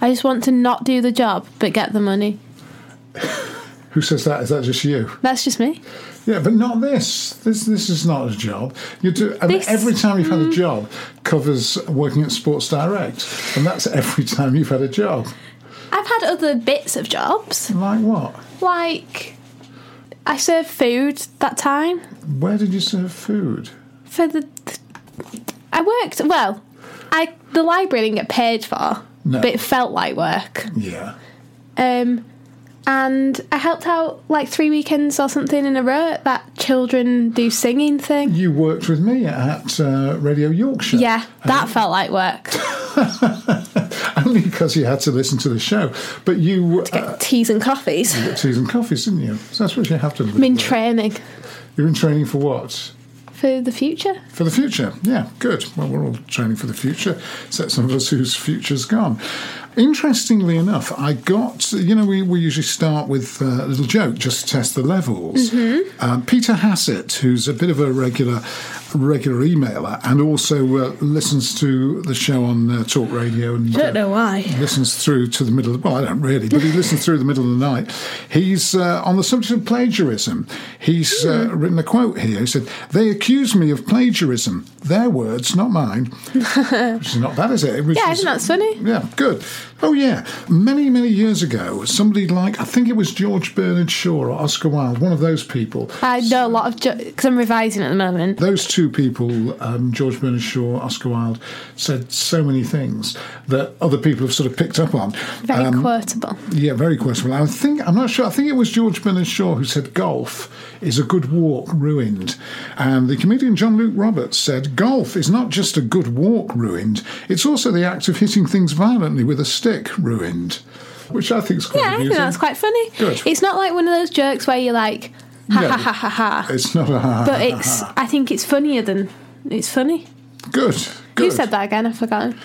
I just want to not do the job but get the money. Who says that? Is that just you? That's just me. Yeah, but not this. This this is not a job. You do and This- every time you've had a mm. job covers working at Sports Direct, and that's every time you've had a job. I've had other bits of jobs, Like what? like I served food that time Where did you serve food? for the. I worked well. I the library didn't get paid for, No. but it felt like work. Yeah. Um, and I helped out like three weekends or something in a row at that children do singing thing. You worked with me at uh, Radio Yorkshire. Yeah, that felt like work. Only because you had to listen to the show. But you uh, Teas and coffees. You got teas and coffees, didn't you? So that's what you have to do. I'm in training You're in training for what? For the future. For the future. Yeah, good. Well, we're all training for the future, except some of us whose future's gone. Interestingly enough, I got, you know, we, we usually start with uh, a little joke just to test the levels. Um, Peter Hassett, who's a bit of a regular regular emailer and also uh, listens to the show on uh, Talk Radio and Don't know why. listens through to the middle of, well I don't really but he listens through the middle of the night he's uh, on the subject of plagiarism he's uh, Hmm. written a quote here he said they accuse me of plagiarism their words not mine which is not bad is it, Yeah, isn't that funny? yeah, good. Oh, yeah. Many, many years ago, somebody like, I think it was George Bernard Shaw or Oscar Wilde, one of those people. I know a lot of because I'm revising at the moment. Those two people, um, George Bernard Shaw, Oscar Wilde, said so many things that other people have sort of picked up on. Very Um, quotable. Yeah, very quotable. I think I'm not sure. I think it was George Bernard Shaw who said golf is a good walk ruined, and the comedian John Luke Roberts said golf is not just a good walk ruined; it's also the act of hitting things violently with a stick ruined, which I think is quite Yeah, I think that's quite funny. Good. It's not like one of those jokes where you're like, ha No. ha ha ha ha. It's not a ha. But it's, I think it's funnier than it's funny. good. Good. Who said that again? I've forgotten.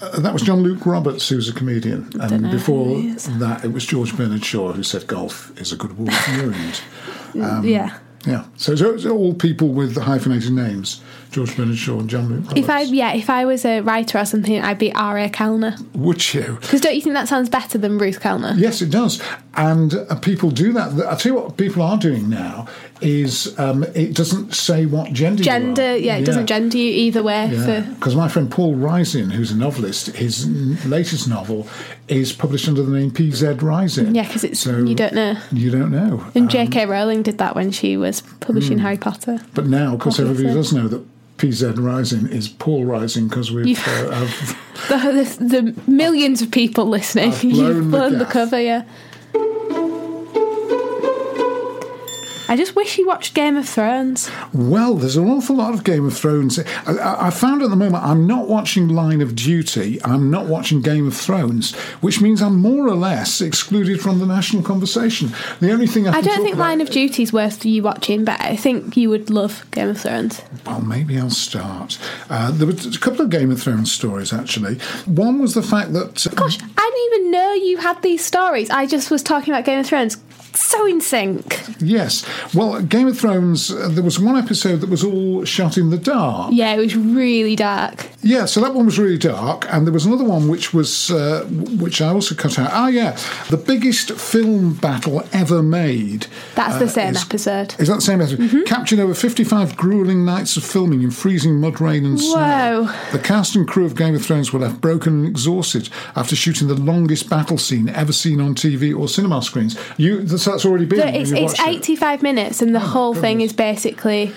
Uh, that was John Luke Roberts, who's a comedian, and before who he is. that, it was George Bernard Shaw who said golf is a good walk ruined. Um, yeah. Yeah, so it's it's all people with hyphenated names: George Bernard Shaw and John Luke Roberts. If I yeah, if I was a writer or something, I'd be R.A. Kellner. Would you? Because don't you think that sounds better than Ruth Kellner? Yes, it does. And uh, people do that. I tell you what, people are doing now is um, it doesn't say what gender. you Gender, yeah, it doesn't gender you either way. Yeah, because my friend Paul Reizin, who's a novelist, his n- latest novel is published under the name PZ Reizin. yeah, because it's So you don't know. You don't know. And Um, J.K. Rowling did that when she was publishing Hmm. Harry Potter. but now, of course, everybody does know that PZ Reizin is Paul Reizin because we've uh, have The, the, the millions of people listening, blown you've the blown the cover, yeah. I just wish you watched Game of Thrones. Well, there's an awful lot of Game of Thrones. I, I, I found at the moment I'm not watching Line of Duty, I'm not watching Game of Thrones, which means I'm more or less excluded from the national conversation. The only thing I, I don't think Line of Duty is worth you watching, but I think you would love Game of Thrones. Well, maybe I'll start. Uh, there were a couple of Game of Thrones stories actually. One was the fact that Gosh, I didn't even know you had these stories. I just was talking about Game of Thrones. So in sync. yes, well, Game of Thrones. Uh, there was one episode that was all shot in the dark. Yeah, it was really dark. Yeah, so that one was really dark, and there was another one which was uh, which I also cut out. Ah, yeah, the biggest film battle ever made. That's the uh, same is- episode. Is that the same episode? Captured over 55 grueling nights of filming in freezing mud, rain, and snow. Whoa. The cast and crew of Game of Thrones were left broken and exhausted after shooting the longest battle scene ever seen on TV or cinema screens. You, that's, that's already been. So it's it's watched it. 85 minutes, and the whole thing is basically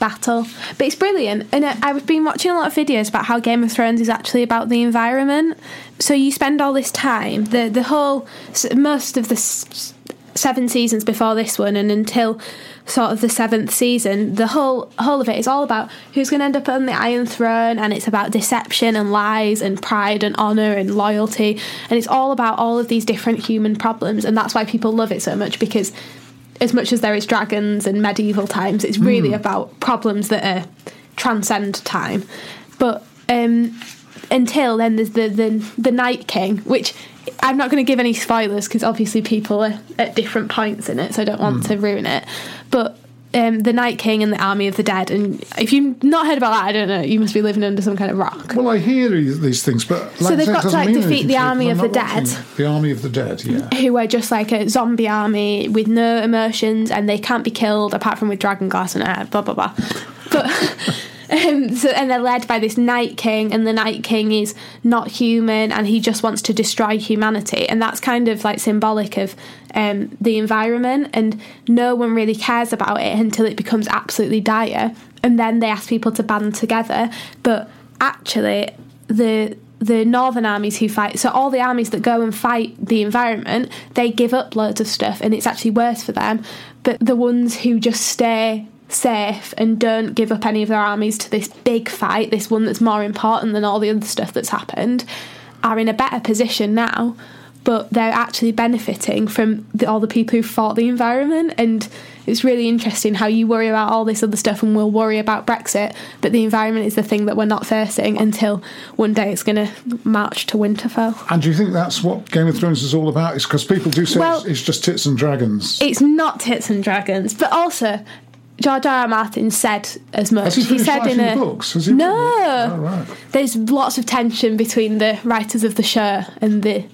battle. But it's brilliant. And I've been watching a lot of videos about how Game of Thrones is actually about the environment. So you spend all this time, the the whole most of the s- seven seasons before this one, and until sort of the seventh season, the whole whole of it is all about who's going to end up on the Iron Throne, and it's about deception and lies and pride and honor and loyalty, and it's all about all of these different human problems, and that's why people love it so much because as much as there is dragons and medieval times, it's really hmm. about problems that are transcend time. But um, until then, there's the, the the Night King, which I'm not going to give any spoilers because obviously people are at different points in it, so I don't want hmm. to ruin it. But um, the Night King and the Army of the Dead, and if you've not heard about that, I don't know, you must be living under some kind of rock. Well, I hear these these things, but like So they've got to, like, defeat the army of the dead. The army of the dead, yeah. who are just like a zombie army with no emotions and they can't be killed apart from with dragon glass and air, blah blah blah. But um, so and they're led by this Night King, and the Night King is not human, and he just wants to destroy humanity, and that's kind of like symbolic of um, the environment, and no one really cares about it until it becomes absolutely dire, and then they ask people to band together, but actually the the northern armies who fight so all the armies that go and fight the environment they give up loads of stuff and it's actually worse for them. But the ones who just stay safe and don't give up any of their armies to this big fight this one that's more important than all the other stuff that's happened are in a better position now but they're actually benefiting from the, all the people who fought the environment and it's really interesting how you worry about all this other stuff and we'll worry about Brexit, but the environment is the thing that we're not facing until one day it's going to march to Winterfell. And do you think that's what Game of Thrones is all about? Is because people do say Well- it's, it's just tits and dragons. It's not tits and dragons, but also George R. R. Martin said as much. Has he finished said in a the books? Has he no. Oh, right. There's lots of tension between the writers of the show and the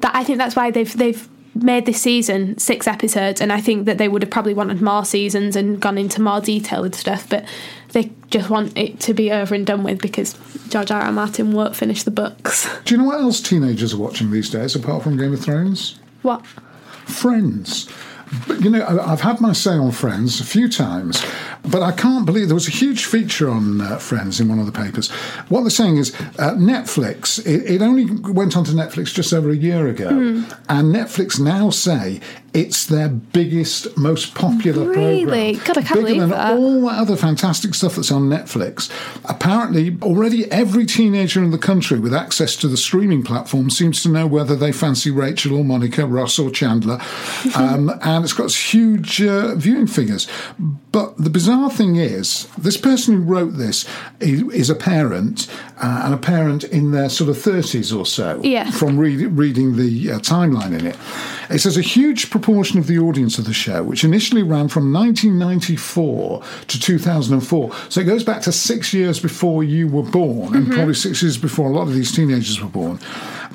that I think that's why they've they've made this season six episodes, and I think that they would have probably wanted more seasons and gone into more detail with stuff, but they just want it to be over and done with because George R. R. Martin won't finish the books. Do you know what else teenagers are watching these days apart from Game of Thrones? What? Friends. But you know, I- I've had my say on Friends a few times, but I can't believe there was a huge feature on uh, Friends in one of the papers. What they're saying is uh, Netflix, it, it only went onto Netflix just over a year ago, and Netflix now say it's their biggest, most popular Really? program. God, I can't Bigger believe than that. all that other fantastic stuff that's on Netflix. Apparently, already every teenager in the country with access to the streaming platform seems to know whether they fancy Rachel or Monica, Ross or Chandler. Um, and it's got huge uh, viewing figures. But the bizarre thing is, this person who wrote this is, is a parent, uh, and a parent in their sort of 30s or so Yeah. from read, reading the uh, timeline in it. It says a huge proportion of the audience of the show, which initially ran from 1994 to 2004, so it goes back to six years before you were born, and mm-hmm. probably six years before a lot of these teenagers were born.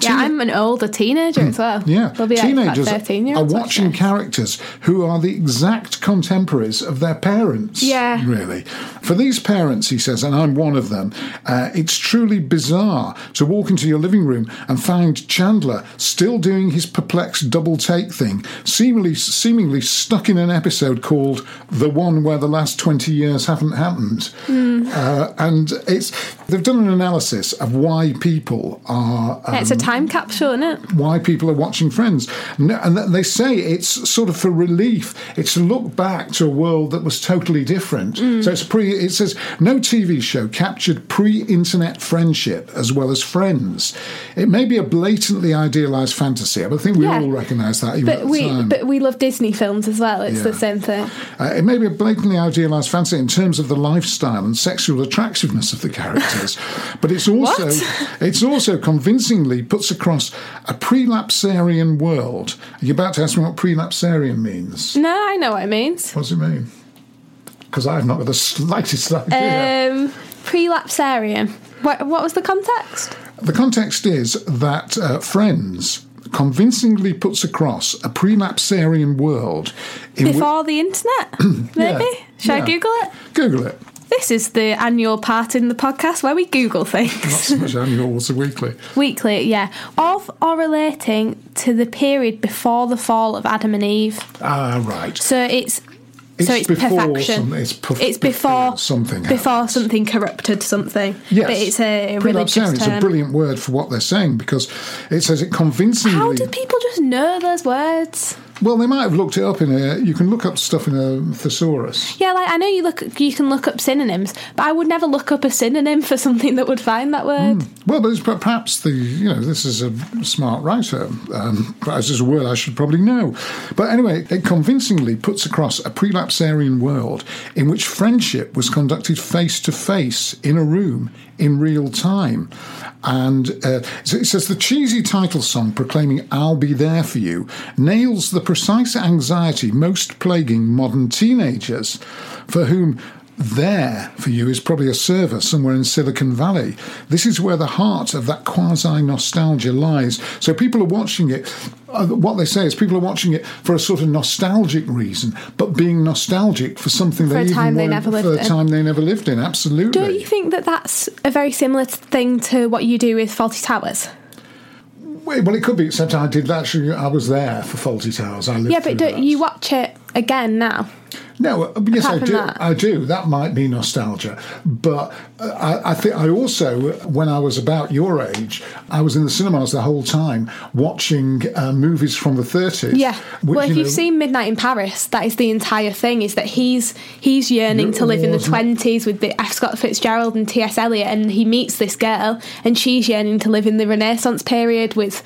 Yeah, I'm an older teenager as well. Yeah, They'll be teenagers like 13 year are watching characters who are the exact contemporaries of their parents. Yeah. really. For these parents, he says, and I'm one of them. Uh, it's truly bizarre to walk into your living room and find Chandler still doing his perplexed double take thing, seemingly seemingly stuck in an episode called "The One Where the Last Twenty Years Haven't Happened," Hmm. uh, and it's they've done an analysis of why people are. Um, It's a time capsule, isn't it? why people are watching Friends. And they say it's sort of for relief. It's to look back to a world that was totally different. So it's pre. It says no TV show captured pre-internet friendship as well as Friends. It may be a blatantly idealized fantasy, but I think we Yeah. all recognise that. Even But we time. but we love Disney films as well. It's the same thing. Uh, it may be a blatantly idealised fantasy in terms of the lifestyle and sexual attractiveness of the characters, but it's also it's also convincingly puts across a prelapsarian world. Are you about to ask me what prelapsarian means? No, I know what it means. What does it mean? Because I've not got the slightest idea. Um, prelapsarian. What, what was the context? the context is that uh, Friends convincingly puts across a prelapsarian world Before the internet, maybe? Should I Google it? Google it. This is the annual part in the podcast where we Google things. Not so much annual as a weekly. Weekly, yeah. Of or relating to the period before the fall of Adam and Eve. Ah, right. So it's so it's before perfection. it's perf- it's before before something Before something corrupted something. Yes, But it's a religious Prelapsarian is a brilliant word for what they're saying because it says it convincingly. How do people just know those words? Well, they might have looked it up in a. You can look up stuff in a thesaurus. Yeah, like I know you look, you can look up synonyms, but I would never look up a synonym for something that would find that word. Well, but it's per- perhaps the you know this is a smart writer. Um, perhaps it's a word I should probably know. But anyway, it convincingly puts across a prelapsarian world in which friendship was conducted face to face in a room in real time. And uh, it says the cheesy title song proclaiming "I'll be there for you" nails the precise anxiety most plaguing modern teenagers, for whom there for you is probably a server somewhere in Silicon Valley. This is where the heart of that quasi nostalgia lies. So people are watching it. Uh, what they say is people are watching it for a sort of nostalgic reason, but being nostalgic for something For they a time even they never lived for a time they never lived in. Absolutely. Don't you think that that's a very similar thing to what you do with Fawlty Towers? Well, it could be. Except I did actually. I was there for Fawlty Towers. I lived. Yeah, but don't that. you watch it again now? No, uh, yes, I do. that. I do. That might be nostalgia, but uh, I, I think I also, when I was about your age, I was in the cinemas the whole time watching uh, movies from the thirties. Yeah. which, well, if you you've seen Midnight in Paris, that is the entire thing. Is that he's he's yearning to live in the twenties with the F. Scott Fitzgerald and T. S. Eliot, and he meets this girl, and she's yearning to live in the Renaissance period with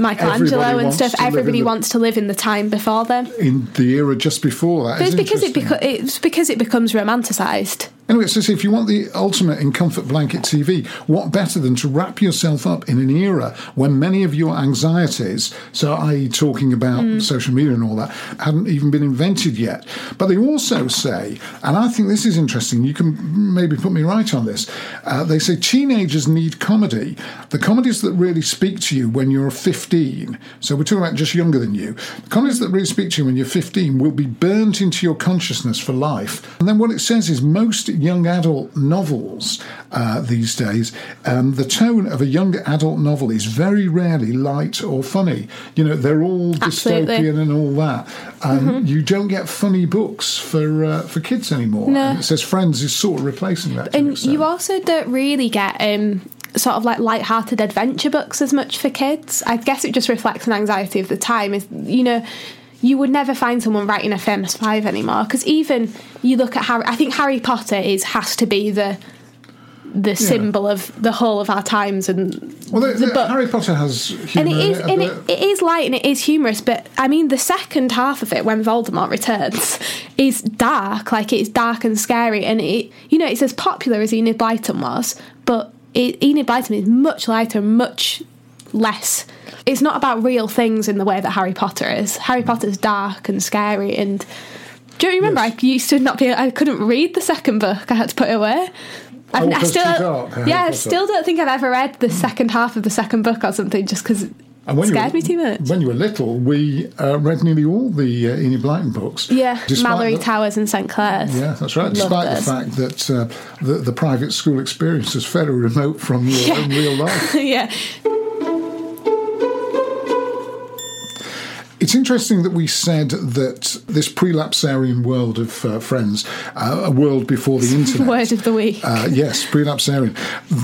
Michelangelo and stuff. to live in Everybody wants to live in the time before them. in the era just before that. But it's because it beco- it's because it becomes romanticised. Anyway, it says if you want the ultimate in comfort blanket TV, what better than to wrap yourself up in an era when many of your anxieties, so i.e., talking about Mm. social media and all that, hadn't even been invented yet. But they also say, and I think this is interesting, you can maybe put me right on this. Uh, they say teenagers need comedy. The comedies that really speak to you when you're 15, so we're talking about just younger than you, the comedies that really speak to you when you're 15 will be burnt into your consciousness for life. And then what it says is most young adult novels uh, these days, um, the tone of a young adult novel is very rarely light or funny. You know, they're all Absolutely. dystopian and all that. Um, You don't get funny books for uh, for kids anymore. No. And it says Friends is sort of replacing that. And you also don't really get um, sort of like light-hearted adventure books as much for kids. I guess it just reflects an anxiety of the time. Is you know. You would never find someone writing a famous five anymore because even you look at Harry. I think Harry Potter is has to be the the symbol of the whole of our times and well, the, the the- Harry Potter has and it in it, and it, it is light and it is humorous but i mean the second half of it when voldemort returns is dark like it's dark and scary and it you know it's as popular as enid blyton was but it, enid blyton is much lighter much less it's not about real things in the way that harry potter is harry potter's dark and scary and do you remember Yes. I used to not be I couldn't read the second book I had to put it away Oh, I still dark, yeah I still don't think I've ever read the second half of the second book or something just because And when scared you me too much. When you were little, we uh, read nearly all the uh, Enid Blyton books. Yeah, Mallory the- Towers and St Clare's. Yeah, that's right. Love Despite those. the fact that uh, the, the private school experience is fairly remote from your Yeah. own real life. yeah, It's interesting that we said that this prelapsarian world of uh, friends, uh, a world before the internet. word of the week. Uh, yes, prelapsarian.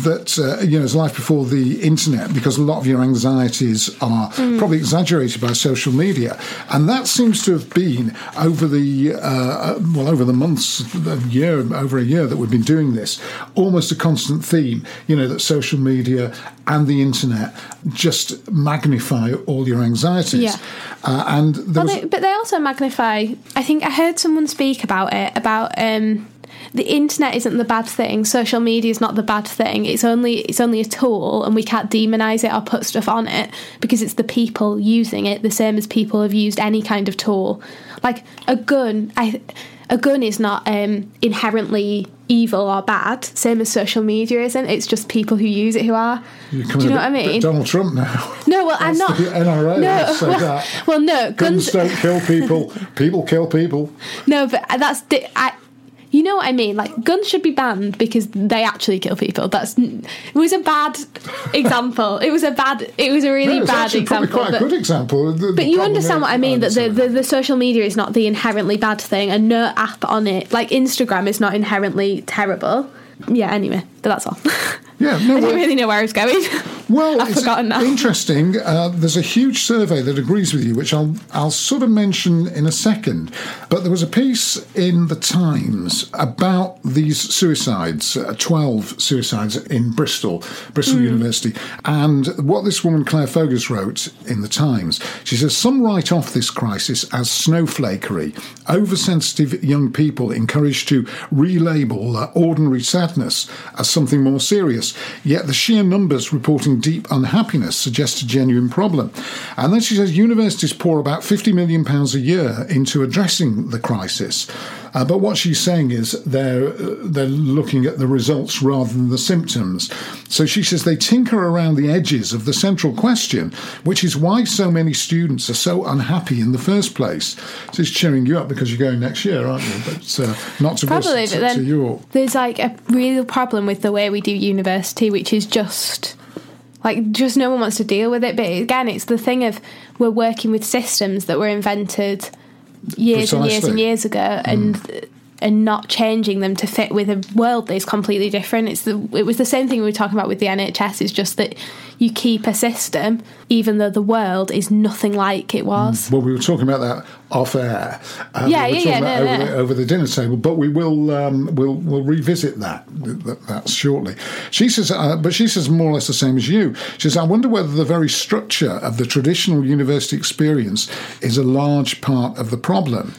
That uh, you know, is life before the internet because a lot of your anxieties are Mm. probably exaggerated by social media, and that seems to have been over the uh, well over the months, a year over a year that we've been doing this, almost a constant theme. You know that social media and the internet just magnify all your anxieties. Yeah. Uh, and Well, was, they, but they also magnify. I think I heard someone speak about it about um, the internet isn't the bad thing. Social media is not the bad thing. It's only it's only a tool, and we can't demonize it or put stuff on it because it's the people using it. The same as people have used any kind of tool, like a gun. I a gun is not um, inherently evil or bad. Same as social media isn't. It's just people who use it who are. Do you know a what I bit- bit mean? Donald Trump now. No, well, I'm not. The NRA No, said well, that. well, no, Guns guns. don't kill people. People kill people. No, but that's. I, you know what I mean? Like guns should be banned because they actually kill people. That's it was a bad example. It was a bad. It was a really No, it's bad example. probably quite but- a good example. The- the but you understand what I mean that the, the, the social media is not the inherently bad thing, and no app on it, like Instagram, is not inherently terrible. Yeah, anyway, but that's all. Yeah, no, I don't really know where I was going. Well, I've it's forgotten that. interesting. Uh, there's a huge survey that agrees with you, which I'll I'll sort of mention in a second. But there was a piece in the Times about these suicides, uh, twelve suicides in Bristol, Bristol Hmm. University, and what this woman Clare Foges wrote in the Times. She says some write off this crisis as snowflakery, oversensitive young people encouraged to relabel uh, ordinary sadness as something more serious. Yet the sheer numbers reporting deep unhappiness suggest a genuine problem. And then she says universities pour about £50 million a year into addressing the crisis. Uh, but what she's saying is they're uh, they're looking at the results rather than the symptoms. So she says they tinker around the edges of the central question, which is why so many students are so unhappy in the first place. So it's cheering you up because you're going next year, aren't you? But uh, not to Probably, but then York. there's like a real problem with the way we do university, which is just like just no one wants to deal with it. But again, it's the thing of we're working with systems that were invented years and years and years ago, mm. and and not changing them to fit with a world that is completely different. It's the it was the same thing we were talking about with the NHS. It's just that you keep a system even though the world is nothing like it was. Well, we were talking about that off air. Uh, Yeah, we were yeah, talking yeah, about no, over, no. The, over the dinner table, but we will um, we'll we'll revisit that, that that shortly. She says, uh, but she says more or less the same as you. She says, I wonder whether the very structure of the traditional university experience is a large part of the problem.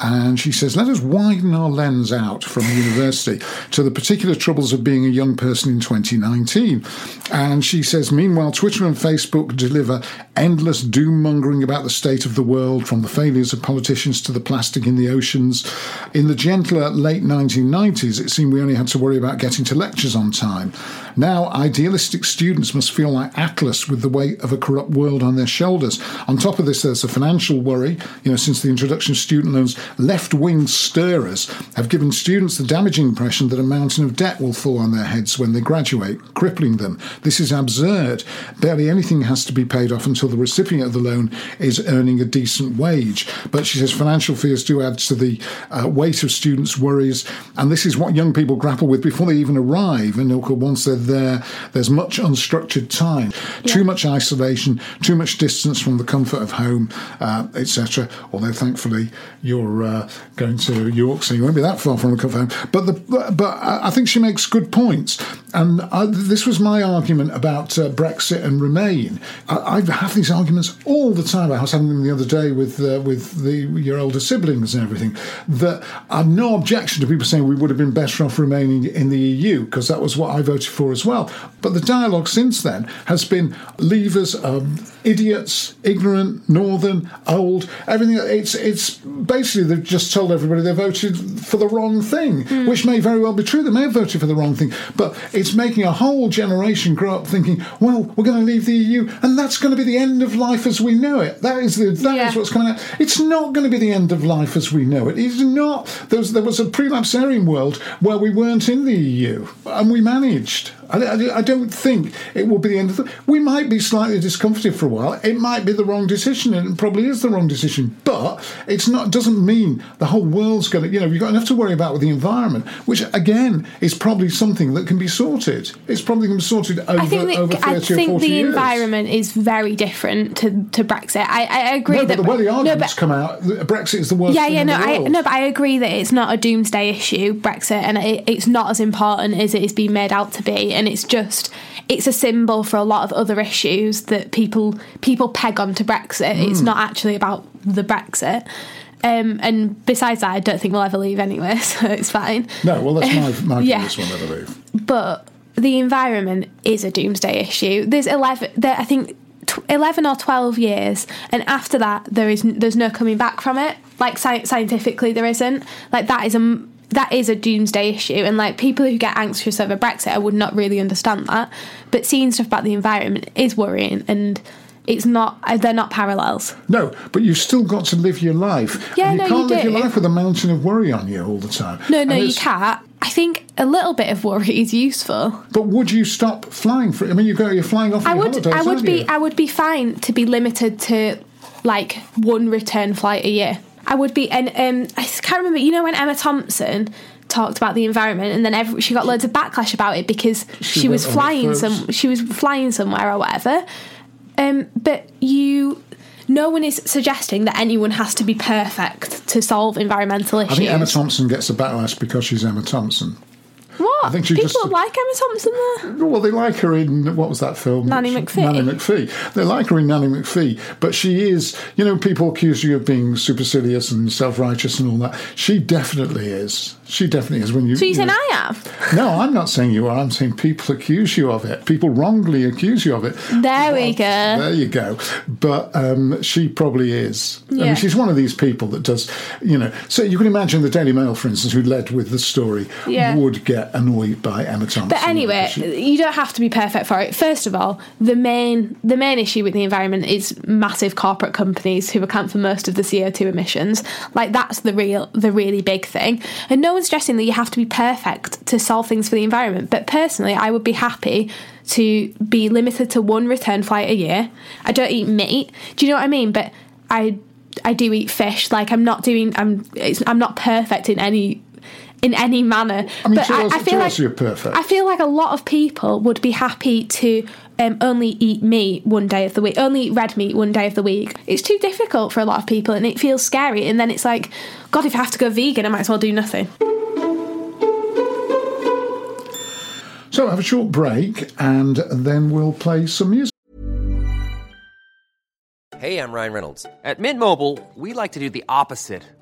And she says, let us widen our lens out from university to the particular troubles of being a young person in 2019. And she says, meanwhile, Twitter and Facebook deliver endless doom mongering about the state of the world, from the failures of politicians to the plastic in the oceans. In the gentler late 1990s, it seemed we only had to worry about getting to lectures on time. Now, idealistic students must feel like Atlas with the weight of a corrupt world on their shoulders. On top of this, there's a financial worry. You know, since the introduction of student loans, left wing stirrers have given students the damaging impression that a mountain of debt will fall on their heads when they graduate, crippling them. This is absurd. Barely anything has to be paid off until the recipient of the loan is earning a decent wage. But she says financial fears do add to the uh, weight of students' worries, and this is what young people grapple with before they even arrive. And once they're there, there's much unstructured time, too much isolation, too much distance from the comfort of home, uh, etc. Although thankfully you're uh, going to York, so you won't be that far from the home. But the but I think she makes good points, and I, this was my argument about uh, Brexit and Remain. I, I have these arguments all the time. I was having them the other day with uh, with the your older siblings and everything. That I've no objection to people saying we would have been better off remaining in the EU because that was what I voted for as well. But the dialogue since then has been leavers, um, idiots, ignorant, northern, old, everything. It's it's basically they've just told everybody they voted for the wrong thing, which may very well be true. They may have voted for the wrong thing, but it's making a whole generation grow up thinking, well, we're going to leave the EU, and that's going to be the end of life as we know it. That is the that is Yeah. what's coming out. It's not going to be the end of life as we know it. It's not. There was, there was a prelapsarian world where we weren't in the EU and we managed. I, I- I don't think it will be the end of the. We might be slightly discomforted for a while. It might be the wrong decision, and it probably is the wrong decision. But it's not. Doesn't mean the whole world's going to. You know, you've got enough to worry about with the environment, which again is probably something that can be sorted. It's probably going to be sorted over I think over the, thirty I or think forty the years. environment is very different to, to Brexit. I, I agree No, that but the way the no, arguments but- come out, Brexit is the worst. yeah, yeah, no, I no, but I agree that it's not a doomsday issue, Brexit, and it, it's not as important as it is being made out to be, and it's just it's a symbol for a lot of other issues that people people peg onto Brexit. Hmm. It's not actually about the Brexit. Um, and besides that, I don't think we'll ever leave anyway, so it's fine. No, well, that's my my Yeah. this one, I believe. but the environment is a doomsday issue. There's eleven. There, I think. tw- 11 or 12 years and after that there is there's no coming back from it like sci- scientifically there isn't like that is a that is a doomsday issue and like people who get anxious over brexit i would not really understand that but seeing stuff about the environment is worrying and it's not. uh, They're not parallels. No, but you've still got to live your life. Yeah, and you no, can't you live your life with a mountain of worry on you all the time. No, no, you can't. I think a little bit of worry is useful. But would you stop flying for? I mean, you go, you're flying off. I would. holidays, I would be. you? I would be fine to be limited to like one return flight a year. I would be, and um, I can't remember. You know when Emma Thompson talked about the environment, and then every, she got loads of backlash about it because She she, was went on it flying some. She was flying somewhere or whatever. Um, but you. No one is suggesting that anyone has to be perfect to solve environmental issues. I think Emma Thompson gets a backlash because she's Emma Thompson. what? I think she People just- like Emma Thompson though. Well, they like her in what was that film? Nanny McPhee. Nanny McPhee. They like her in Nanny McPhee, but she is. You know, people accuse you of being supercilious and self-righteous and all that. She definitely is. She definitely is. When you. So you saying know- I am? No, I'm not saying you are. I'm saying people accuse you of it. People wrongly accuse you of it. There we go. There you go. But um, she probably is. I Yeah. mean, she's one of these people that does, you know. So you can imagine the Daily Mail, for instance, who led with the story, Yeah. would get annoyed by Emma Thompson. But anyway, you don't have to be perfect for it. First of all, the main the main issue with the environment is massive corporate companies who account for most of the CO two emissions. Like that's the real the really big thing. And no one's suggesting that you have to be perfect to solve things for the environment. But personally, I would be happy to be limited to one return flight a year. I don't eat meat. Do you know what I mean? But I I do eat fish. Like I'm not doing I'm it's, I'm not perfect in any in any manner. I mean, but I, I feel like you're perfect. I feel like a lot of people would be happy to um, only eat meat one day of the week, only eat red meat one day of the week. It's too difficult for a lot of people, and it feels scary. And then it's like, God, if I have to go vegan, I might as well do nothing. So have a short break, and then we'll play some music. Hey, I'm Ryan Reynolds. At Mint Mobile, we like to do the opposite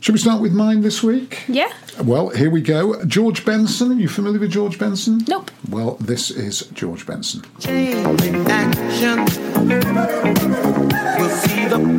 Should we start with mine this week? Yeah. Well, here we go. George Benson. Are you familiar with George Benson? Nope. Well, this is George Benson. action. We'll see the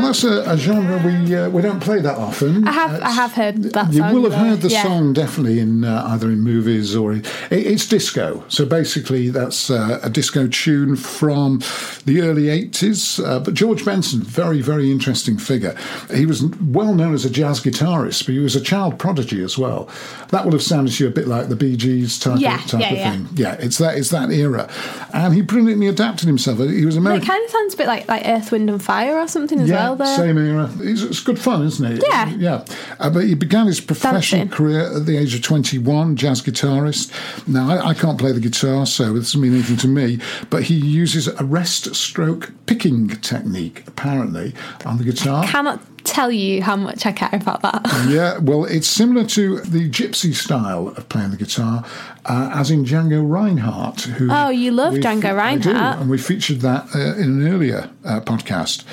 Well, that's a, a genre we uh, we don't play that often. I have- I have heard that You song, will have heard the Yeah. song definitely in uh, either in movies or in, it, it's disco. So basically, that's uh, a disco tune from the early eighties. Uh, but George Benson, very very interesting figure. He was well known as a jazz guitarist, but he was a child prodigy as well. That would have sounded to you a bit like the Bee Gees type Yeah, of, type yeah, of yeah. thing. Yeah, it's that it's that era, and he brilliantly adapted himself. He was It kind of sounds a bit like, like Earth, Wind and Fire or something as Yeah, well. There. same era. It's, it's good fun, isn't it? Yeah. yeah. Uh, but he began his professional Dancing. career at the age of twenty-one, jazz guitarist. Now I, I can't play the guitar, so this doesn't mean anything to me. But he uses a rest stroke picking technique, apparently, on the guitar. I cannot tell you how much I care about that. Yeah, well, it's similar to the gypsy style of playing the guitar, uh, as in Django Reinhardt. Who Oh, you love Django I do, Reinhardt. and we featured that uh, in an earlier uh, podcast.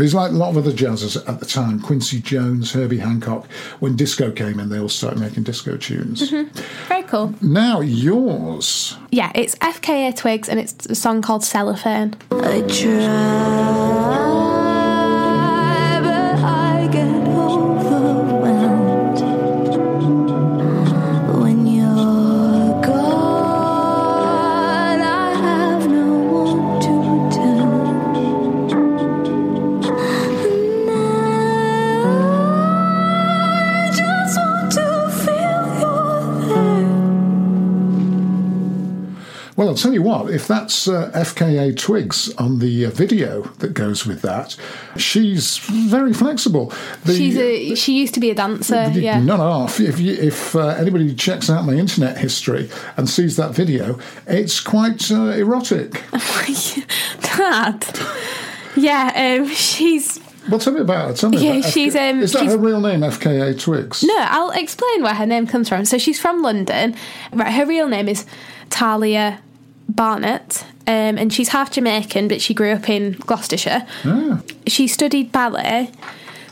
But he's like a lot of other jazzers at the time Quincy Jones, Herbie Hancock. When disco came in, they all started making disco tunes. Mm-hmm. Very cool. Now, yours. Yeah, it's FKA Twigs and it's a song called Cellophane. Well, I'll tell you what, if that's uh, FKA Twigs on the uh, video that goes with that, she's very flexible. The- She's a she used to be a dancer, the- yeah. Not off. If you, if uh, anybody checks out my internet history and sees that video, it's quite uh, erotic. Dad. Yeah, um, she's Well, tell me about her. Tell me Yeah, about she's, FK um, Is that she's- her real name, FKA Twigs? No, I'll explain where her name comes from. So she's from London. Right, her real name is Tahliah Barnett, um, and she's half Jamaican, but she grew up in Gloucestershire. Ah. She studied ballet.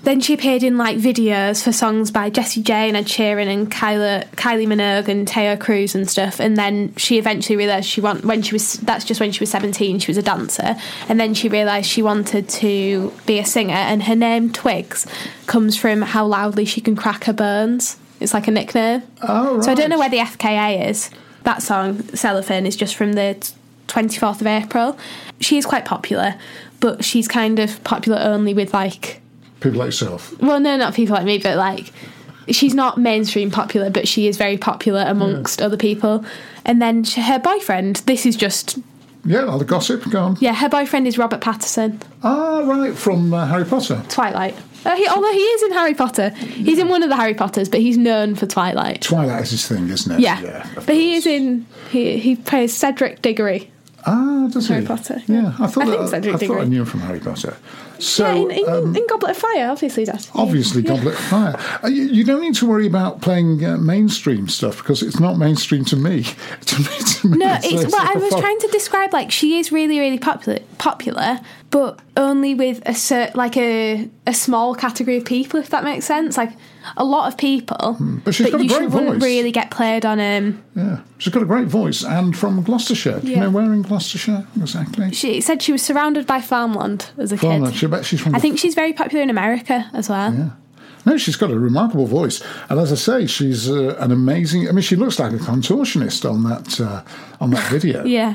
Then she appeared in like videos for songs by Jessie J and Ed Sheeran and Kyla, Kylie Minogue and Taio Cruz and stuff. And then she eventually realised she want when she was that's just when she was seventeen. She was a dancer, and then she realised she wanted to be a singer. And her name Twigs comes from how loudly she can crack her bones. It's like a nickname. Oh, So I don't know where the FKA is. That song Cellophane is just from the twenty fourth of April. She is quite popular, but she's kind of popular only with like People like yourself. well, no, not people like me, but like she's not mainstream popular, but she is very popular amongst other people. And then she, her boyfriend, this is just Yeah, all the gossip, gone. yeah, her boyfriend is Robert Pattinson, Ah, right, from uh, Harry Potter. Twilight. Uh, he, although he is in Harry Potter, he's in one of the Harry Potters, but he's known for Twilight. Twilight is his thing, isn't it? Yeah, of but he is in he he plays Cedric Diggory. Ah, does Harry he? Potter, Yeah, yeah. I thought I that, think Cedric I, thought I knew him from Harry Potter. So, yeah, in, in, um, in Goblet of Fire, obviously does. obviously, Yeah. Goblet of Fire. Uh, you, you don't need to worry about playing uh, mainstream stuff because it's not mainstream to me. to me, to me No, it's, it's well. like I was trying to describe like she is really, really popular, popular, but only with a cert, like a a small category of people, if that makes sense. Like a lot of people, Hmm, But she's got a you great should- wouldn't voice. really get played on. Um, Yeah, she's got a great voice and from Gloucestershire. Do you know where in Gloucestershire exactly? she said she was surrounded by farmland as a Farmland. kid. She- I bet she's from. I think she's very popular in America as well. Yeah. No, she's got a remarkable voice, and as I say, she's uh, an amazing. I mean, she looks like a contortionist on that uh, on that video. Yeah.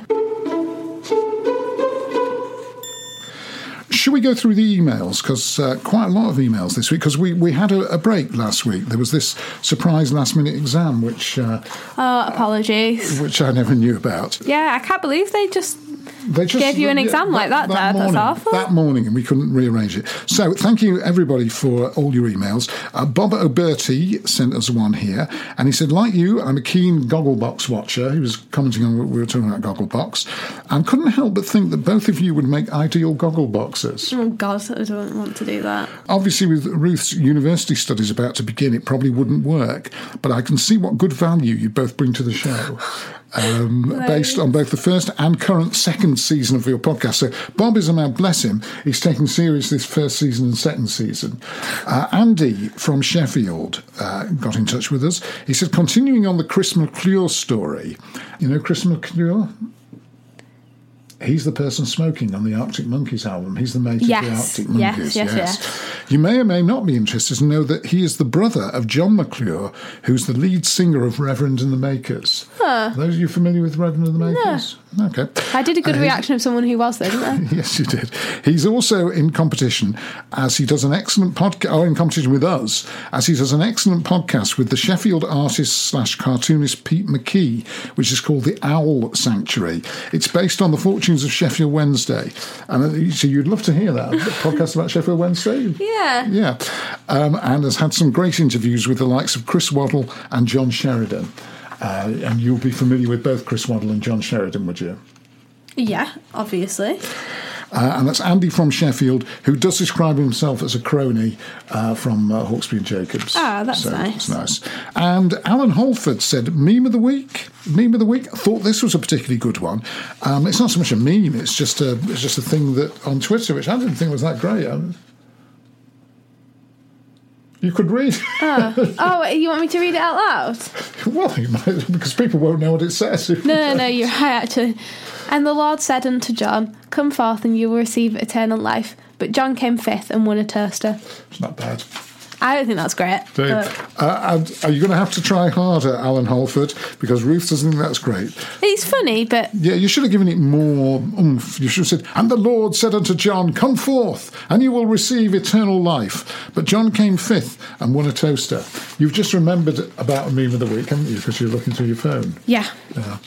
Should we go through the emails? Because uh, quite a lot of emails this week. Because we, we had a, a break last week. There was this surprise last minute exam, which uh, Oh, apologies. which I never knew about. Yeah, I can't believe they just. They just Gave you an exam like that, Dad. That's morning, awful. That morning, and we couldn't rearrange it. So, thank you everybody for all your emails. Uh, Bob Oberti sent us one here, and he said, like you, I'm a keen Gogglebox watcher. He was commenting on what we were talking about Gogglebox, and couldn't help but think that both of you would make ideal Goggleboxes. Oh God, I don't want to do that. Obviously, with Ruth's university studies about to begin, it probably wouldn't work, but I can see what good value you both bring to the show. Um, based on both the first and current second season of your podcast. So, Bob is a man, bless him, he's taking serious this first season and second season. Uh, Andy from Sheffield uh, got in touch with us. He said, continuing on the Chris McClure story, you know Chris McClure? He's the person smoking on the Arctic Monkeys album. He's the mate of the Yes, Arctic yes, Monkeys. yes, yes. You may or may not be interested to know that he is the brother of Jon McClure, who's the lead singer of Reverend and the Makers. Are those of you familiar with Reverend and the Makers? Okay. I did a good Uh, reaction of someone who was there, didn't I? Yes, you did. He's also in competition as he does an excellent podcast, or in competition with us, as he does an excellent podcast with the Sheffield artist slash cartoonist Pete McKee, which is called The Owl Sanctuary. It's based on the fortunes of Sheffield Wednesday. And uh, so you'd love to hear that podcast about Sheffield Wednesday? Yeah. Yeah. Um, and has had some great interviews with the likes of Chris Waddle and John Sheridan. Uh, and you'll be familiar with both Chris Waddle and John Sheridan, would you? Yeah, obviously. Uh, and that's Andy from Sheffield, who does describe himself as a crony uh, from uh, Hawksbee and Jacobs. Ah, that's so nice. It's nice. And Alan Holford said, meme of the week. Meme of the week. I thought this was a particularly good one. Um, it's not so much a meme; it's just a it's just a thing that on Twitter, which I didn't think was that great. Um, you could read. Oh, oh you want me to read it out loud? well, you might, because people won't know what it says. No, no, no, you're right, actually. And the Lord said unto John, Come forth, and you will receive eternal life. But John came fifth and won a toaster. It's not bad. I don't think that's great. Uh, and are you going to have to try harder, Alan Holford? Because Ruth doesn't think that's great. He's funny, but Yeah, you should have given it more oomph. You should have said, And the Lord said unto John, Come forth, and you will receive eternal life. But John came fifth and won a toaster. You've just remembered about a meme of the week, haven't you? Because you're looking through your phone. yeah.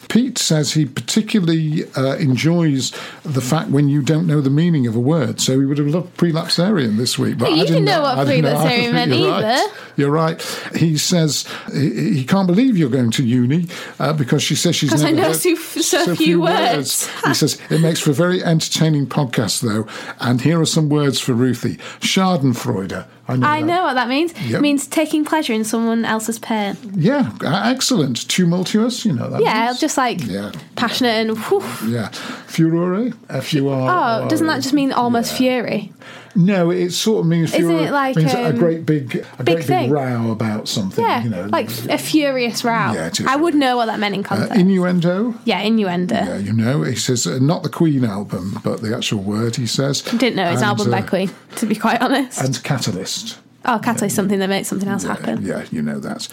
Pete says he particularly uh, enjoys the fact when you don't know the meaning of a word. So he would have loved prelapsarian this week. But You I didn't didn't know what know prelapsarian meant You're right. You're right. He says he, he can't believe you're going to uni uh, because she says she's 'Cause I know heard so- so few words. he says it makes for a very entertaining podcast though. And here are some words for Ruthie: Schadenfreude. I know. I that. know what that means. Yep. It means taking pleasure in someone else's pain. Yeah, excellent. Tumultuous. You know that. Yeah, means? just like Yeah. passionate and whew. Yeah, furore. F U R. Oh, doesn't that just mean almost fury? No, it sort of means Isn't it like, means a um, great big, a big great thing? big row about something. Yeah, you know, like a furious row. Yeah, I would know what that meant in uh, context. innuendo. yeah, innuendo. Yeah, you know, he says uh, not the Queen album, but the actual word he says. Didn't know it's And, album by uh, Queen, to be quite honest. And catalyst. Oh, catalyst something that makes something else Yeah, happen. yeah, you know that.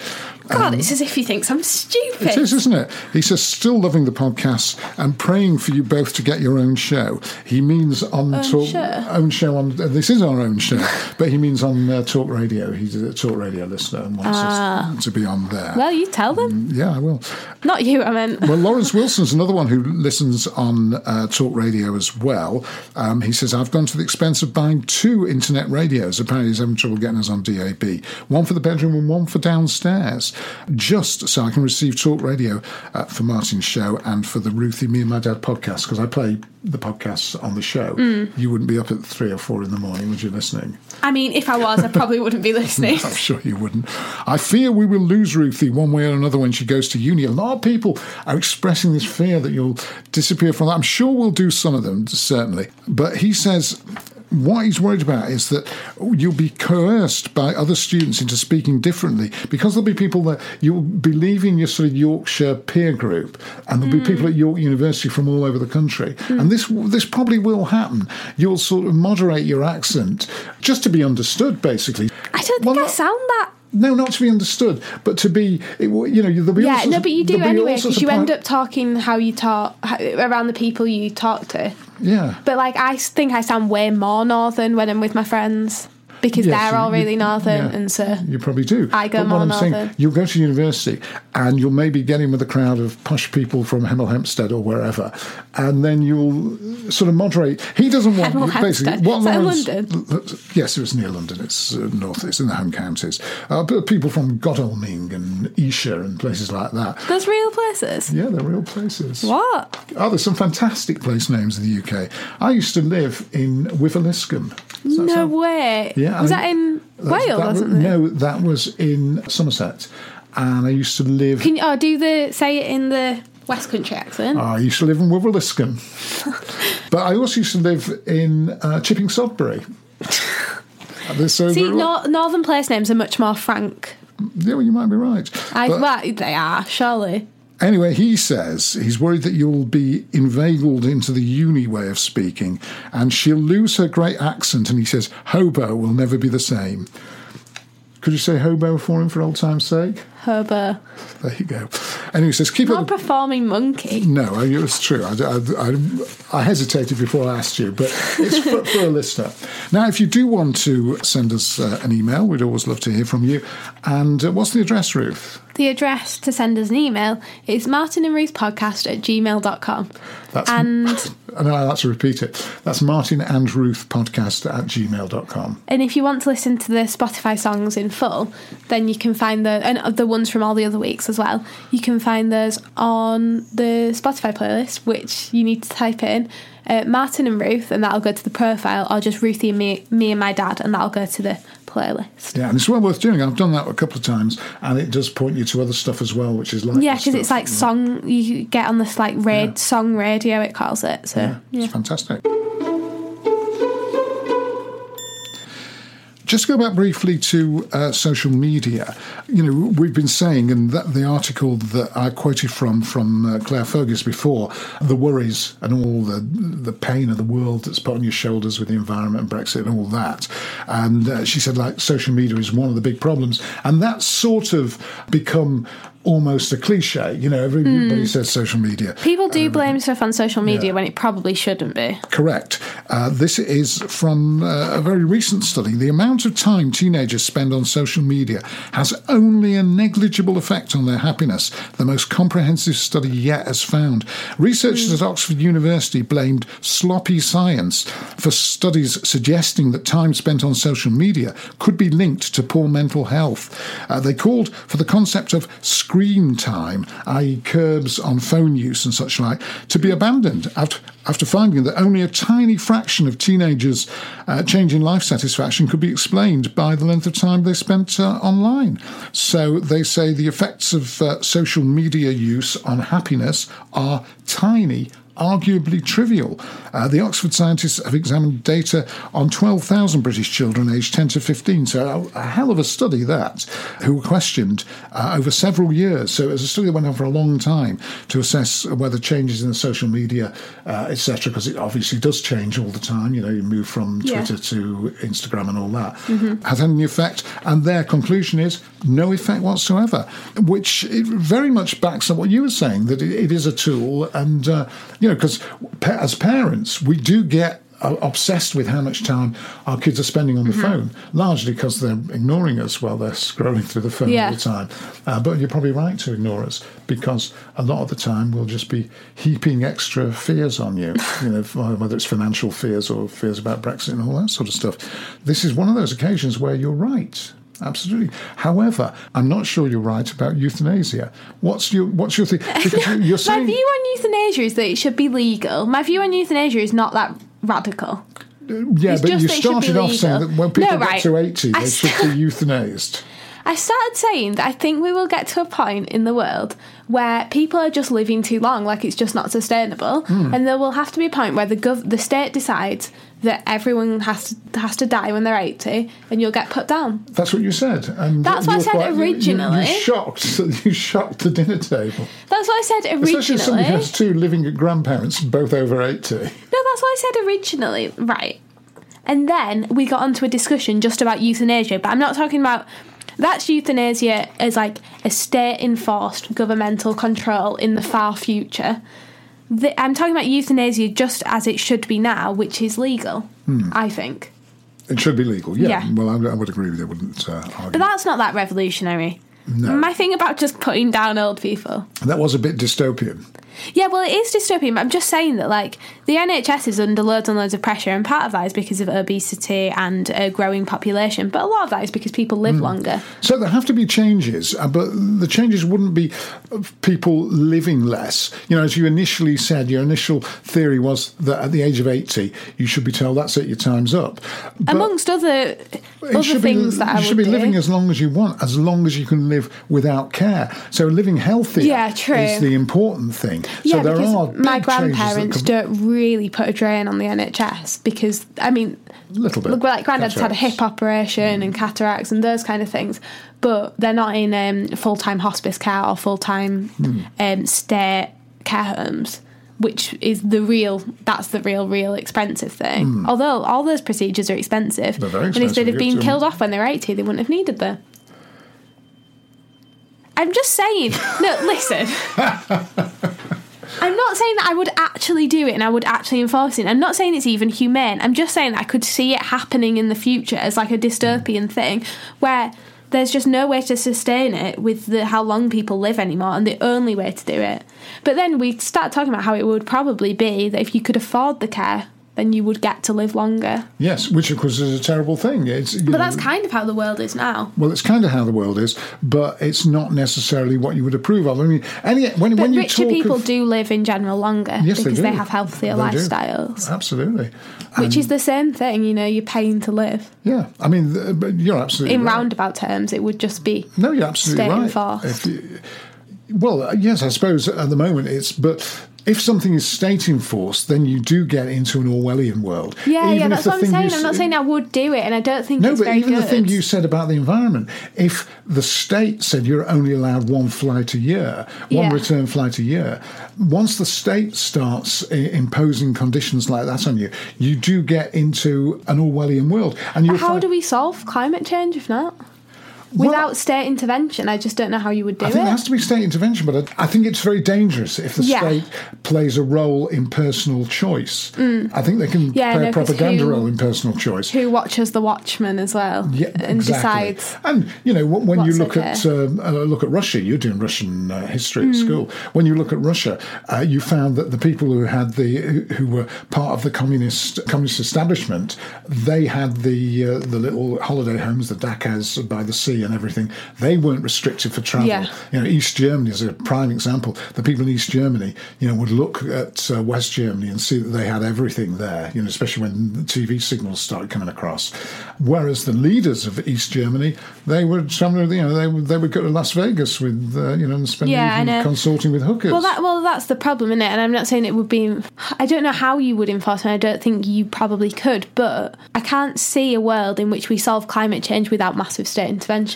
God, it's as if he thinks I'm stupid. is, isn't it? He says, still loving the podcast and praying for you both to get your own show. He means on Own talk, show? own show on. uh, This is our own show, but he means on uh, talk radio. He's a talk radio listener and wants us to be on there. Ah. Well, you tell them. yeah, I will. Not you, I meant. Well, Lawrence Wilson's another one who listens on uh, talk radio as well. Um, he says, I've gone to the expense of buying two internet radios. Apparently, he's having trouble getting on DAB. One for the bedroom and one for downstairs, just so I can receive talk radio uh, for Martin's show and for the Ruthie, Me and My Dad podcast, because I play the podcasts on the show. You wouldn't be up at three or four in the morning, would you, listening? I mean, if I was, I probably wouldn't be listening. I'm sure you wouldn't. I fear we will lose Ruthie one way or another when she goes to uni. A lot of people are expressing this fear that you'll disappear from that. I'm sure we'll do some of them, certainly. But he says what he's worried about is that you'll be coerced by other students into speaking differently because there'll be people that you'll be leaving your sort of Yorkshire peer group, and there'll be hmm. people at York University from all over the country, hmm. and this this probably will happen. You'll sort of moderate your accent just to be understood, basically. I don't think Well, I sound that. no, not to be understood, but to be, you know, there'll be Yeah, no, but you do there'll be all anyway because you end up talking how you talk how, around the people you talk to. Yeah. But like, I think I sound way more northern when I'm with my friends because Yes, they're you- all really northern, yeah. and so You probably do. I go but more what I'm saying, you'll go to university and you'll maybe get in with a crowd of posh people from Hemel Hempstead or wherever, and then you'll sort of moderate. He doesn't want Hemel basically Hempstead? what Lawrence- London? Yes, it was near London. It's uh, north. It's in the home counties. Uh, but people from Godalming and Esher and places like that. those real places. Yeah, they're real places. What? Oh, there's some fantastic place names in the UK. I used to live in Wiveliscombe. No sound- way. Yeah, Was I- that in Wales? that was- wasn't it? No, that was in Somerset, and I used to live. Can you, oh, do the say it in the West Country accent? I used to live in Wiveliscombe, but I also used to live in uh, Chipping Sodbury. So See, nor- northern place names are much more frank. yeah, well, you might be right. I, But- well, they are surely. Anyway, he says he's worried that you'll be inveigled into the uni way of speaking and she'll lose her great accent. And he says, hobo will never be the same. Could you say hobo for him for old time's sake? Herber, There you go. Anyway, he says, keep not up. performing monkey. No, it's true. I, I, I, I hesitated before I asked you, but it's for, for a listener. Now, if you do want to send us uh, an email, we'd always love to hear from you. And uh, what's the address, Ruth? The address to send us an email is Martin and Ruth podcast at gmail.com. That's, And and I like to repeat it. That's Martin and Ruth podcast at gmail.com. and if you want to listen to the Spotify songs in full, then you can find the and the ones from all the other weeks as well. You can find those on the Spotify playlist, which you need to type in uh, Martin and Ruth, and that'll go to the profile, or just Ruthie and me, me and my dad, and that'll go to the playlist. Yeah, and it's well worth doing. I've done that a couple of times, and it does point you to other stuff as well, which is like Yeah, because it's like song you get on this like red Yeah. song radio. It calls it. So Yeah, yeah. it's fantastic. Just go back briefly to uh, social media. You know, we've been saying, and that the article that I quoted from from uh, Clare Foges before, the worries and all the the pain of the world that's put on your shoulders with the environment and Brexit and all that. And uh, she said, like, social media is one of the big problems, and that's sort of become almost a cliche. You know, everybody says social media. People do blame stuff on social media yeah. when it probably shouldn't be. Correct. Uh, this is from uh, a very recent study. The amount of time teenagers spend on social media has only a negligible effect on their happiness, the most comprehensive study yet has found. Researchers at Oxford University blamed sloppy science for studies suggesting that time spent on social media could be linked to poor mental health. Uh, they called for the concept of screen time, i.e., curbs on phone use and such like, to be abandoned after, after finding that only a tiny fraction of teenagers' uh, change in life satisfaction could be explained by the length of time they spent uh, online. So they say the effects of uh, social media use on happiness are tiny arguably trivial. Uh, the Oxford scientists have examined data on 12,000 British children aged 10 to 15, so a, a hell of a study that, who were questioned uh, over several years. So it was a study that went on for a long time to assess whether changes in the social media, uh, etc., because it obviously does change all the time. You know, you move from Yeah. Twitter to Instagram and all that. Has any effect? And their conclusion is no effect whatsoever, which it very much backs up what you were saying that it, it is a tool, and uh, you know, because as parents, we do get uh, obsessed with how much time our kids are spending on the phone, largely because they're ignoring us while they're scrolling through the phone Yeah. all the time. Uh, but you're probably right to ignore us because a lot of the time we'll just be heaping extra fears on you, you know, whether it's financial fears or fears about Brexit and all that sort of stuff. This is one of those occasions where you're right. Absolutely. However, I'm not sure you're right about euthanasia. What's your What's your thing? You're My view on euthanasia is that it should be legal. My view on euthanasia is not that radical. yeah, it's but you started off saying that when people No, get to 80, I they should st- be euthanized. I started saying that I think we will get to a point in the world where people are just living too long, like it's just not sustainable, Hmm. and there will have to be a point where the gov- the state decides that everyone has to has to die when they're eighty, and you'll get put down. That's what you said. And That's what I said quite- you- you- originally. You, shocked. You shocked the dinner table. That's what I said Especially originally. as somebody who has two living grandparents, both over 80. No, that's what I said originally. Right. And then we got onto a discussion just about euthanasia, but I'm not talking about that's euthanasia as like a state enforced governmental control in the far future. The, I'm talking about euthanasia just as it should be now, which is legal, I think. It should be legal, yeah. Yeah. Well, I, I would agree with you. I wouldn't uh, argue. But that's not that revolutionary. No. My thing about just putting down old people. that was a bit dystopian. Yeah, well, it is dystopian, but I'm just saying that, like, the NHS is under loads and loads of pressure, and part of that is because of obesity and a growing population, but a lot of that is because people live longer. So there have to be changes, uh, but the changes wouldn't be people living less. You know, as you initially said, your initial theory was that at the age of 80, you should be told that's it, your time's up. But Amongst other other things be, that I you should be living as long as you want, as long as you can live without care. So living healthy Yeah, is the important thing. Yeah, so because my big changes that grandparents don't really put a drain on the NHS because, I mean, Little bit. Look, like granddad's had a hip operation Mm. and cataracts and those kind of things, but they're not in um, full time hospice care or full time Mm. um, state care homes, which is the real. That's the real, real expensive thing. Although all those procedures are expensive, Mm. They're very and if they'd have been killed off when they're eighty, they wouldn't have needed them. I'm just saying. No, listen. I'm not saying that I would actually do it and I would actually enforce it. I'm not saying it's even humane. I'm just saying that I could see it happening in the future as like a dystopian thing where there's just no way to sustain it with the how long people live anymore and the only way to do it. But then we start talking about how it would probably be that if you could afford the care then you would get to live longer. Yes, which of course is a terrible thing. It's, But know, that's kind of how the world is now. well, it's kind of how the world is, but it's not necessarily what you would approve of. I mean, any, when, But when you richer people of, do live in general longer yes, because they, they, have healthier They do. lifestyles, Absolutely, which is the same thing. You know, you're paying to live. yeah. I mean, but you're absolutely In right. roundabout terms, it would just be No, you're absolutely right. If you- well, yes, I suppose at the moment it's, but if something is state enforced, then you do get into an Orwellian world. Yeah, Even yeah, that's what I'm saying. I'm not saying I would do it, and I don't think No, it's but very even good. the thing you said about the environment, if the state said you're only allowed one flight a year, one Yeah. return flight a year, once the state starts I- imposing conditions like that on you, you do get into an Orwellian world. And How find, do we solve climate change if not? Well- Without state intervention, I just don't know how you would do I think it. there has to be state intervention, but I, I think it's very dangerous if the Yeah. state plays a role in personal choice. I think they can Mm. Yeah, play no, a propaganda who- role in personal choice. Who watches The Watchman as well Yeah, and exactly. decides? And you know, when you look okay. at um, uh, look at Russia, you're doing Russian uh, history Mm. at school. When you look at Russia, uh, you found that the people who had the who, who were part of the communist communist establishment, they had the uh, the little holiday homes, the dachas by the sea and everything. They weren't restricted for travel. Yeah. You know, East Germany is a prime example. The people in East Germany, you know, would look at uh, West Germany and see that they had everything there. You know, especially when the TV signals started coming across. Whereas the leaders of East Germany, they were some you know they would they would go to Las Vegas with uh, you know and spend the Yeah, evening know. consulting with hookers. Well, that well, that's the problem, isn't it? And I'm not saying it would be. I don't know how you would enforce it. I don't think you probably could, but I can't see a world in which we solve climate change without massive state intervention.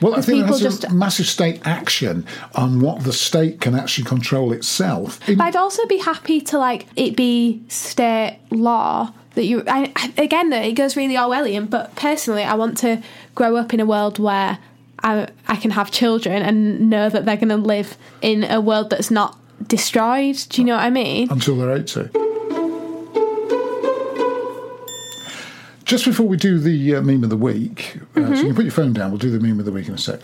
Well, I think that's just. a massive state action on what the state can actually control itself. It- But I'd also be happy to like it be state law that you. I, again, though, it goes really Orwellian. But personally, I want to grow up in a world where I I can have children and know that they're going to live in a world that's not destroyed. Do you know what I mean? until they're 80. Just before we do the uh, meme of the week, uh, Mm-hmm. so you can put your phone down, we'll do the meme of the week in a sec.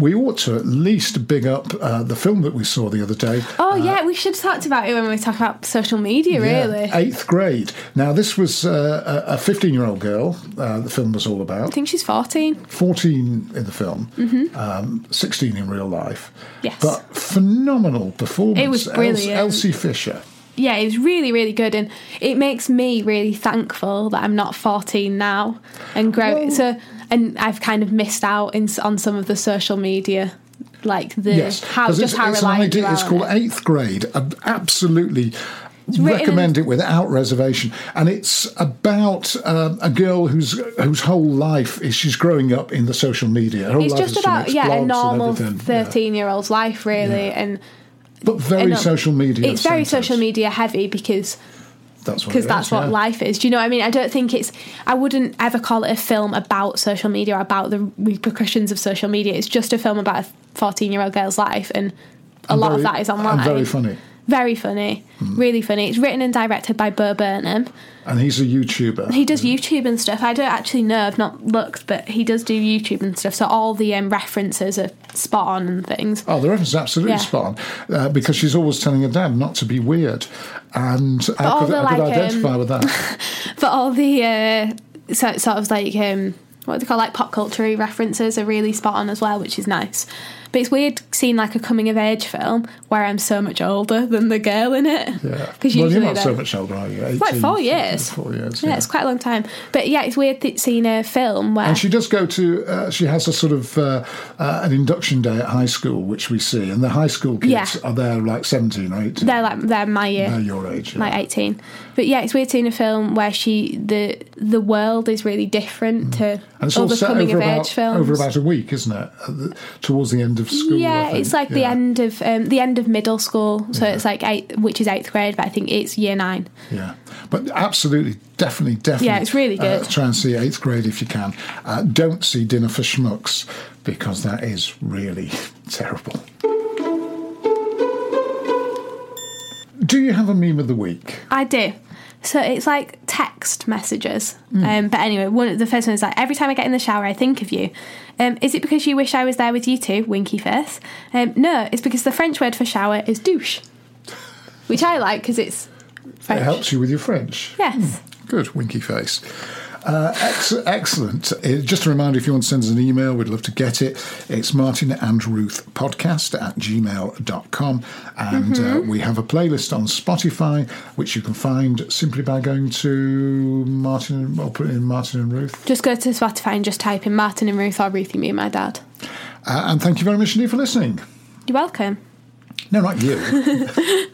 We ought to at least big up uh, the film that we saw the other day. Oh yeah, we should have talked about it when we talk about social media. Yeah, Really, eighth grade. Now, this was uh, a 15 year old girl, uh, the film was all about. I think she's fourteen. 14 in the film, um, 16 in real life. Mm-hmm. Yes. But phenomenal performance. It was brilliant. Elsie Fisher. Yeah, it was really, really good, and it makes me really thankful that I'm not 14 now and grow. Well- so, and I've kind of missed out in, on some of the social media, like the Yes, how just it's, how it's an idea. It's called it. Eighth Grade. I absolutely recommend it without reservation. And it's about um, a girl whose whose whole life is she's growing up in the social media. Her It's just about yeah a normal everything. Yeah. 13 year old's life really, Yeah. and but very um, social media. It's very social media heavy because That's what because that's is, what yeah. life is. Do you know what I mean? I don't think it's. I wouldn't ever call it a film about social media or about the repercussions of social media. It's just a film about a fourteen-year-old girl's life, and a And lot very- of that is online. and very funny. Very funny, really funny. It's written and directed by Bo Burnham. And he's a YouTuber. He does YouTube and stuff. I don't actually know. I've not looked, but he does do YouTube and stuff. So all the um, references are spot on and things. Oh, the reference is absolutely Yeah. spot on uh, because she's always telling her dad not to be weird, and I all could, the, I could like, identify um, with that. But all the uh, so, sort of like um, what do they call like pop culture references are really spot on as well, which is nice. But it's weird seeing like a coming of age film where I'm so much older than the girl in it. Yeah, because well, you're not so much older, are you? It's like four years. Four years. yeah, it's quite a long time. But yeah, it's weird seeing a film where And she does go to. Uh, she has a sort of uh, uh, an induction day at high school, which we see, and the high school kids Yeah. are there like seventeen or eighteen. they're like they're my year. They're your age. yeah. like 18 but yeah it's weird seeing a film where she the the world is really different to Mm. and it's all set coming of about, age films over about a week, isn't it? The, towards the end of school. Yeah it's like the end of um, the end of middle school so it's like eight which is eighth grade but i think it's year nine Yeah, but absolutely, definitely, definitely. Yeah, it's really good. Uh, good. try and see eighth grade if you can. Uh, don't see Dinner for Schmucks because that is really terrible. Do you have a meme of the week? i do so it's like text messages Hmm. um, but anyway one of the first one is like every time i get in the shower i think of you um, is it because you wish i was there with you too winky face um, no it's because the french word for shower is douche which i like because it's French. It helps you with your French. Yes. Good, winky face. Uh, ex- excellent. Uh, just a reminder if you want to send us an email, we'd love to get it. It's Martin and Ruth podcast at gmail.com. And uh, we have a playlist on Spotify, which you can find simply by going to Martin, well, put in Martin and Ruth. Just go to Spotify and just type in Martin and Ruth or Ruthie, me and my dad. Uh, and thank you very much indeed for listening. You're welcome. No, not you.